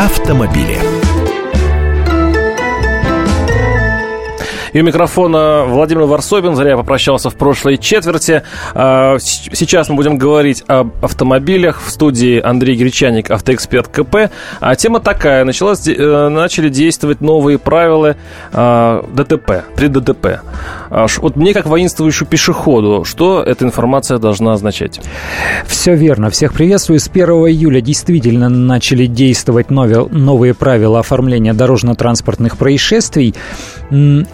автомобили. И у микрофона Владимир Варсобин. Зря я попрощался в прошлой четверти. А, сейчас мы будем говорить об автомобилях. В студии Андрей Гречаник, автоэксперт КП. А тема такая. Началось, э, начали действовать новые правила а, ДТП, при ДТП. А, вот мне, как воинствующему пешеходу, что эта информация должна означать? Все верно. Всех приветствую. С 1 июля действительно начали действовать новые правила оформления дорожно-транспортных происшествий.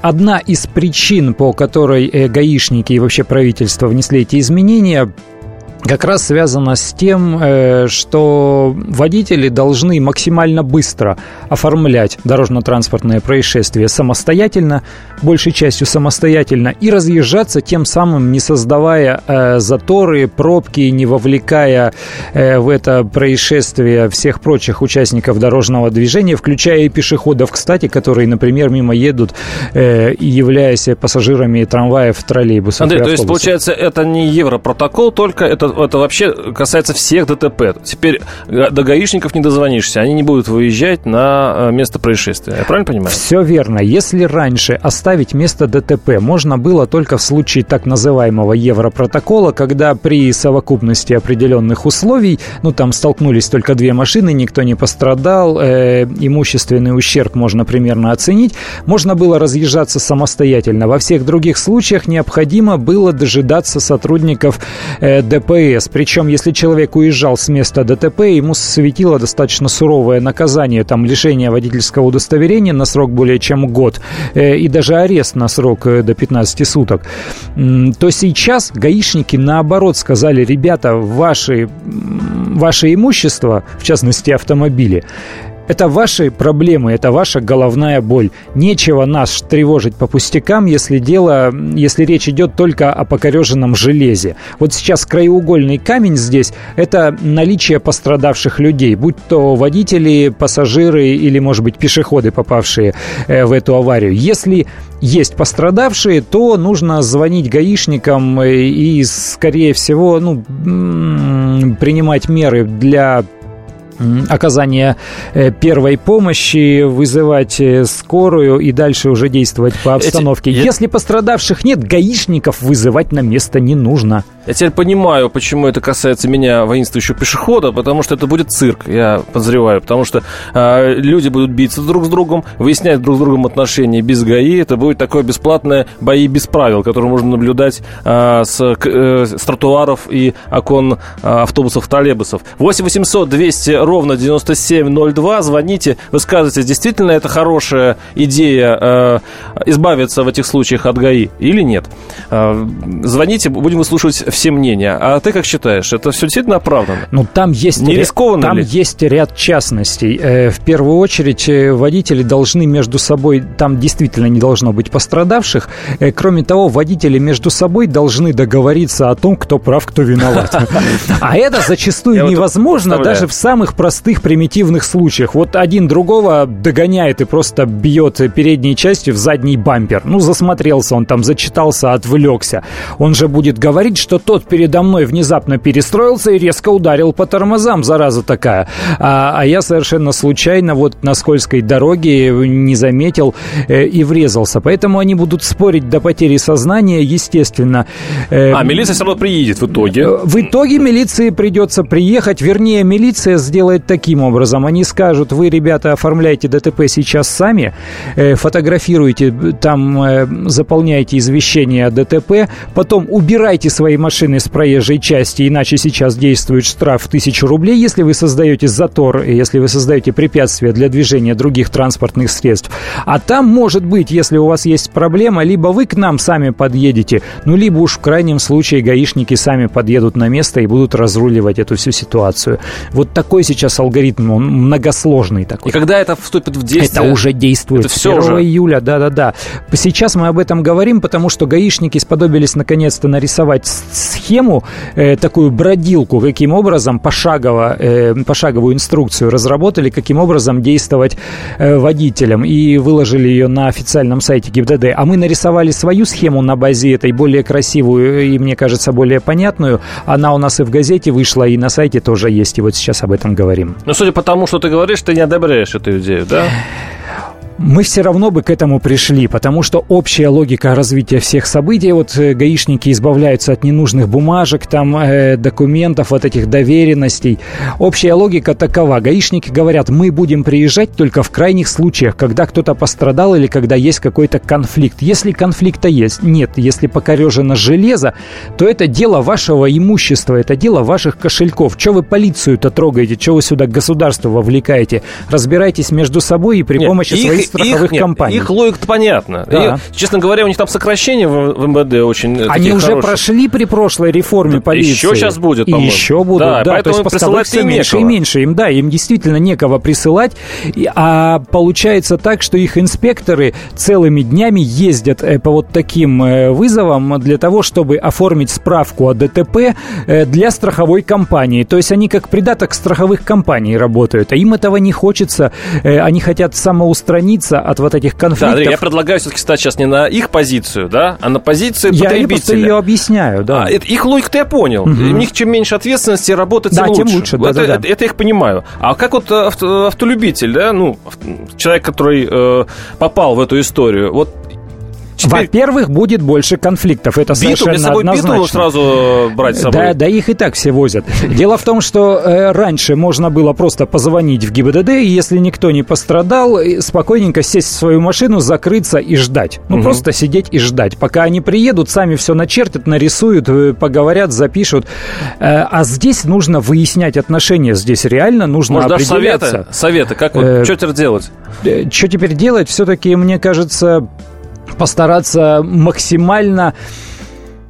Одна из причин, по которой э, гаишники и вообще правительство внесли эти изменения, как раз связано с тем, э, что водители должны максимально быстро оформлять дорожно-транспортные происшествия самостоятельно, большей частью самостоятельно, и разъезжаться тем самым, не создавая э, заторы, пробки, не вовлекая э, в это происшествие всех прочих участников дорожного движения, включая и пешеходов, кстати, которые, например, мимо едут, являясь пассажирами трамваев, троллейбусов. Андрей, то есть, получается, это не европротокол, только это это вообще касается всех ДТП. Теперь до гаишников не дозвонишься, они не будут выезжать на э, место происшествия. Я правильно понимаю? Все верно. Если раньше оставить место ДТП можно было только в случае так называемого Европротокола, когда при совокупности определенных условий, ну там столкнулись только две машины, никто не пострадал, э, имущественный ущерб можно примерно оценить, можно было разъезжаться самостоятельно. Во всех других случаях необходимо было дожидаться сотрудников э, ДПС ДПС. Причем, если человек уезжал с места ДТП, ему светило достаточно суровое наказание, там лишение водительского удостоверения на срок более чем год э, и даже арест на срок э, до 15 суток, то сейчас гаишники наоборот сказали, ребята, ваши, ваше имущество, в частности автомобили, это ваши проблемы, это ваша головная боль. Нечего нас тревожить по пустякам, если дело, если речь идет только о покореженном железе. Вот сейчас краеугольный камень здесь – это наличие пострадавших людей, будь то водители, пассажиры или, может быть, пешеходы, попавшие э, в эту аварию. Если есть пострадавшие, то нужно звонить гаишникам и, скорее всего, ну, принимать меры для оказания э, первой помощи, вызывать э, скорую и дальше уже действовать по обстановке. Эти... Если пострадавших нет, гаишников вызывать на место не нужно. Я теперь понимаю, почему это касается меня, воинствующего пешехода, потому что это будет цирк, я подозреваю, потому что э, люди будут биться друг с другом, выяснять друг с другом отношения без ГАИ, это будет такое бесплатное бои без правил, которое можно наблюдать э, с, э, с тротуаров и окон э, автобусов, троллейбусов. 8 800 200 ровно 9702, звоните, высказывайтесь, действительно это хорошая идея э, избавиться в этих случаях от ГАИ или нет. Э, звоните, будем выслушивать все мнения. А ты как считаешь, это все действительно оправдано? Ну, там есть... Не рискованно Там ли? есть ряд частностей. Э, в первую очередь, э, водители должны между собой... Там действительно не должно быть пострадавших. Э, кроме того, водители между собой должны договориться о том, кто прав, кто виноват. А это зачастую невозможно даже в самых простых примитивных случаях. Вот один другого догоняет и просто бьет передней частью в задний бампер. Ну, засмотрелся он там, зачитался, отвлекся. Он же будет говорить, что тот передо мной внезапно перестроился и резко ударил по тормозам, зараза такая. А, а я совершенно случайно вот на скользкой дороге не заметил э, и врезался. Поэтому они будут спорить до потери сознания, естественно. Э, а милиция все равно приедет в итоге? Э, в итоге милиции придется приехать. Вернее, милиция сделает таким образом. Они скажут, вы, ребята, оформляйте ДТП сейчас сами, э, фотографируйте, там э, заполняйте извещение о ДТП, потом убирайте свои машины машины с проезжей части, иначе сейчас действует штраф в 1000 рублей, если вы создаете затор, если вы создаете препятствия для движения других транспортных средств. А там, может быть, если у вас есть проблема, либо вы к нам сами подъедете, ну, либо уж в крайнем случае гаишники сами подъедут на место и будут разруливать эту всю ситуацию. Вот такой сейчас алгоритм, он многосложный такой. И когда это вступит в действие? Это уже действует. Это все 1 уже... июля, да-да-да. Сейчас мы об этом говорим, потому что гаишники сподобились наконец-то нарисовать схему, э, такую бродилку, каким образом пошагово, э, пошаговую инструкцию разработали, каким образом действовать э, водителям, и выложили ее на официальном сайте ГИБДД. А мы нарисовали свою схему на базе этой, более красивую и, мне кажется, более понятную. Она у нас и в газете вышла, и на сайте тоже есть, и вот сейчас об этом говорим. Но судя по тому, что ты говоришь, ты не одобряешь эту идею, да? Мы все равно бы к этому пришли, потому что общая логика развития всех событий, вот э, гаишники избавляются от ненужных бумажек, там, э, документов, вот этих доверенностей. Общая логика такова. Гаишники говорят, мы будем приезжать только в крайних случаях, когда кто-то пострадал или когда есть какой-то конфликт. Если конфликта есть, нет, если покорежено железо, то это дело вашего имущества, это дело ваших кошельков. Что вы полицию-то трогаете, что вы сюда государство вовлекаете? Разбирайтесь между собой и при нет, помощи своих страховых их, компаний. Их логика понятна. Да. И, честно говоря, у них там сокращение в, в МВД очень Они уже хорошие. прошли при прошлой реформе полиции. Еще сейчас будет, по-моему. Еще будут, да. да поэтому то есть присылать все меньше и меньше. Им, да, им действительно некого присылать. А получается так, что их инспекторы целыми днями ездят э, по вот таким э, вызовам для того, чтобы оформить справку о ДТП э, для страховой компании. То есть они как придаток страховых компаний работают. А им этого не хочется. Они хотят самоустранить отстраниться от вот этих конфликтов. Да, Андрей, я предлагаю все-таки стать сейчас не на их позицию, да, а на позицию я потребителя. Я ее объясняю, да. А, это, их логику я понял. Угу. У них чем меньше ответственности, работать да, тем лучше. Тем лучше да, это, да, да. Это, это их понимаю. А как вот авто, автолюбитель, да, ну, человек, который э, попал в эту историю, вот. Во-первых, будет больше конфликтов. Это биту, совершенно собой однозначно. биту сразу брать с собой? Да, да, их и так все возят. Дело в том, что э, раньше можно было просто позвонить в ГИБДД, и если никто не пострадал, спокойненько сесть в свою машину, закрыться и ждать. Ну, угу. просто сидеть и ждать. Пока они приедут, сами все начертят, нарисуют, э, поговорят, запишут. Э, а здесь нужно выяснять отношения. Здесь реально нужно Может, определяться. Даже советы, советы как вот, э, что теперь делать? Э, что теперь делать? Все-таки, мне кажется, постараться максимально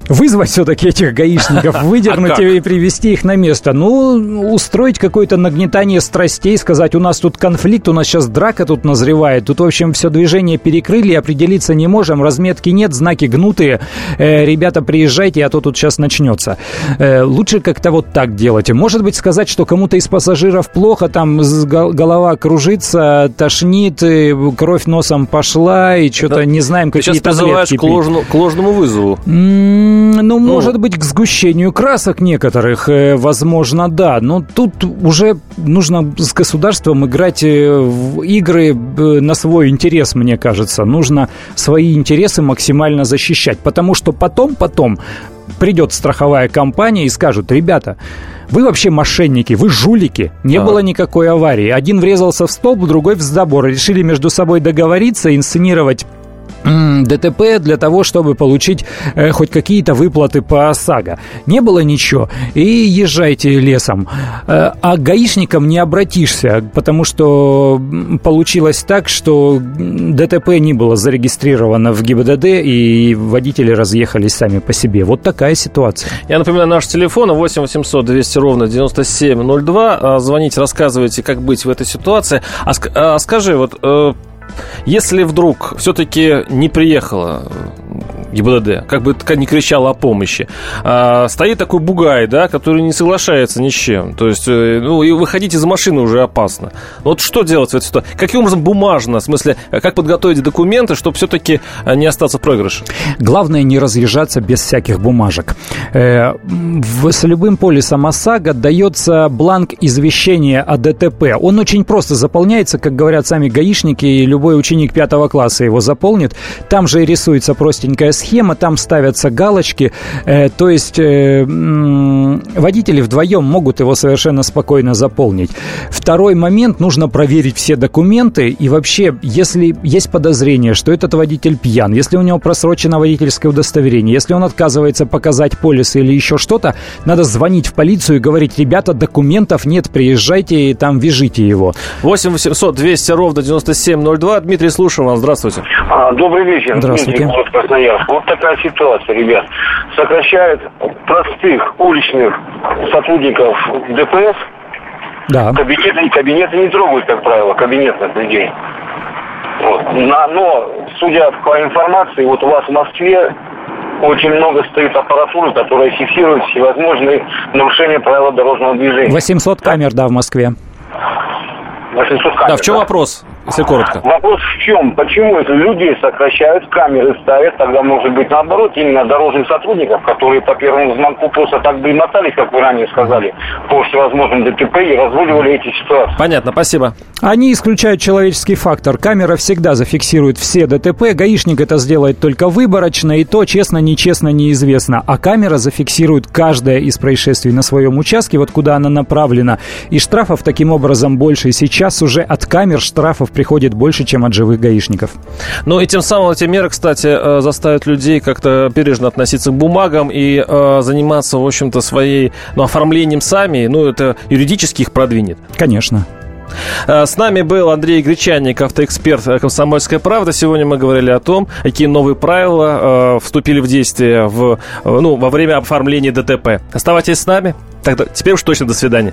вызвать все-таки этих гаишников, выдернуть а и привести их на место. Ну, устроить какое-то нагнетание страстей, сказать, у нас тут конфликт, у нас сейчас драка тут назревает, тут, в общем, все движение перекрыли, определиться не можем, разметки нет, знаки гнутые, э, ребята, приезжайте, а то тут сейчас начнется. Э, лучше как-то вот так делать. Может быть, сказать, что кому-то из пассажиров плохо, там голова кружится, тошнит, кровь носом пошла, и что-то не знаем, какие Ты сейчас призываешь к, ложну, к ложному вызову. Ну, может быть, к сгущению красок некоторых, э, возможно, да. Но тут уже нужно с государством играть э, в игры э, на свой интерес, мне кажется. Нужно свои интересы максимально защищать. Потому что потом, потом придет страховая компания и скажут, ребята, вы вообще мошенники, вы жулики. Не а. было никакой аварии. Один врезался в столб, другой в забор. Решили между собой договориться, инсценировать ДТП для того, чтобы получить э, хоть какие-то выплаты по ОСАГО. Не было ничего, и езжайте лесом. Э, а гаишникам не обратишься, потому что получилось так, что ДТП не было зарегистрировано в ГИБДД, и водители разъехались сами по себе. Вот такая ситуация. Я напоминаю, наш телефон 8 800 200 ровно 9702. А, звоните, рассказывайте, как быть в этой ситуации. А, а скажи, вот э, если вдруг все-таки не приехала ГИБДД, как бы не кричала о помощи. А, стоит такой бугай, да, который не соглашается ни с чем. То есть, э, ну, и выходить из машины уже опасно. Вот что делать в этой ситуации? Каким образом бумажно, в смысле, как подготовить документы, чтобы все-таки э, не остаться в проигрыше? Главное не разъезжаться без всяких бумажек. Э, с любым полисом ОСАГО дается бланк извещения о ДТП. Он очень просто заполняется, как говорят сами гаишники, и любой ученик пятого класса его заполнит. Там же и рисуется простенькая схема, там ставятся галочки, э, то есть э, водители вдвоем могут его совершенно спокойно заполнить. Второй момент, нужно проверить все документы, и вообще, если есть подозрение, что этот водитель пьян, если у него просрочено водительское удостоверение, если он отказывается показать полис или еще что-то, надо звонить в полицию и говорить, ребята, документов нет, приезжайте и там вяжите его. 8 800 200 ровно 9702. Дмитрий, слушаю вас. Здравствуйте. А, добрый вечер. Здравствуйте. Дмитрий, Красноярск. Вот такая ситуация, ребят. Сокращают простых уличных сотрудников ДПС. Да. Кабинеты, кабинеты не трогают, как правило, кабинетных людей. Вот. Но, судя по информации, вот у вас в Москве очень много стоит аппаратуры, которая фиксирует всевозможные нарушения правил дорожного движения. 800 камер, да, в Москве. 800 камер. Да, в чем вопрос, если коротко? Вопрос в чем? Почему это людей сокращают, камеры ставят, тогда может быть наоборот, именно дорожных сотрудников, которые по первому звонку просто так бы и мотались, как вы ранее сказали, по всевозможным ДТП и разруливали эти ситуации. Понятно, спасибо. Они исключают человеческий фактор. Камера всегда зафиксирует все ДТП. Гаишник это сделает только выборочно, и то честно, нечестно, неизвестно. А камера зафиксирует каждое из происшествий на своем участке, вот куда она направлена. И штрафов таким образом больше. И сейчас уже от камер штрафов приходит больше, чем от живых гаишников. Ну и тем самым эти меры, кстати, э, заставят людей как-то бережно относиться к бумагам и э, заниматься, в общем-то, своей ну, оформлением сами. Ну, это юридически их продвинет. Конечно. Э, С нами был Андрей Гречанник, автоэксперт «Комсомольская правда». Сегодня мы говорили о том, какие новые правила э, вступили в действие в, ну, во время оформления ДТП. Оставайтесь с нами. Тогда теперь уж точно до свидания.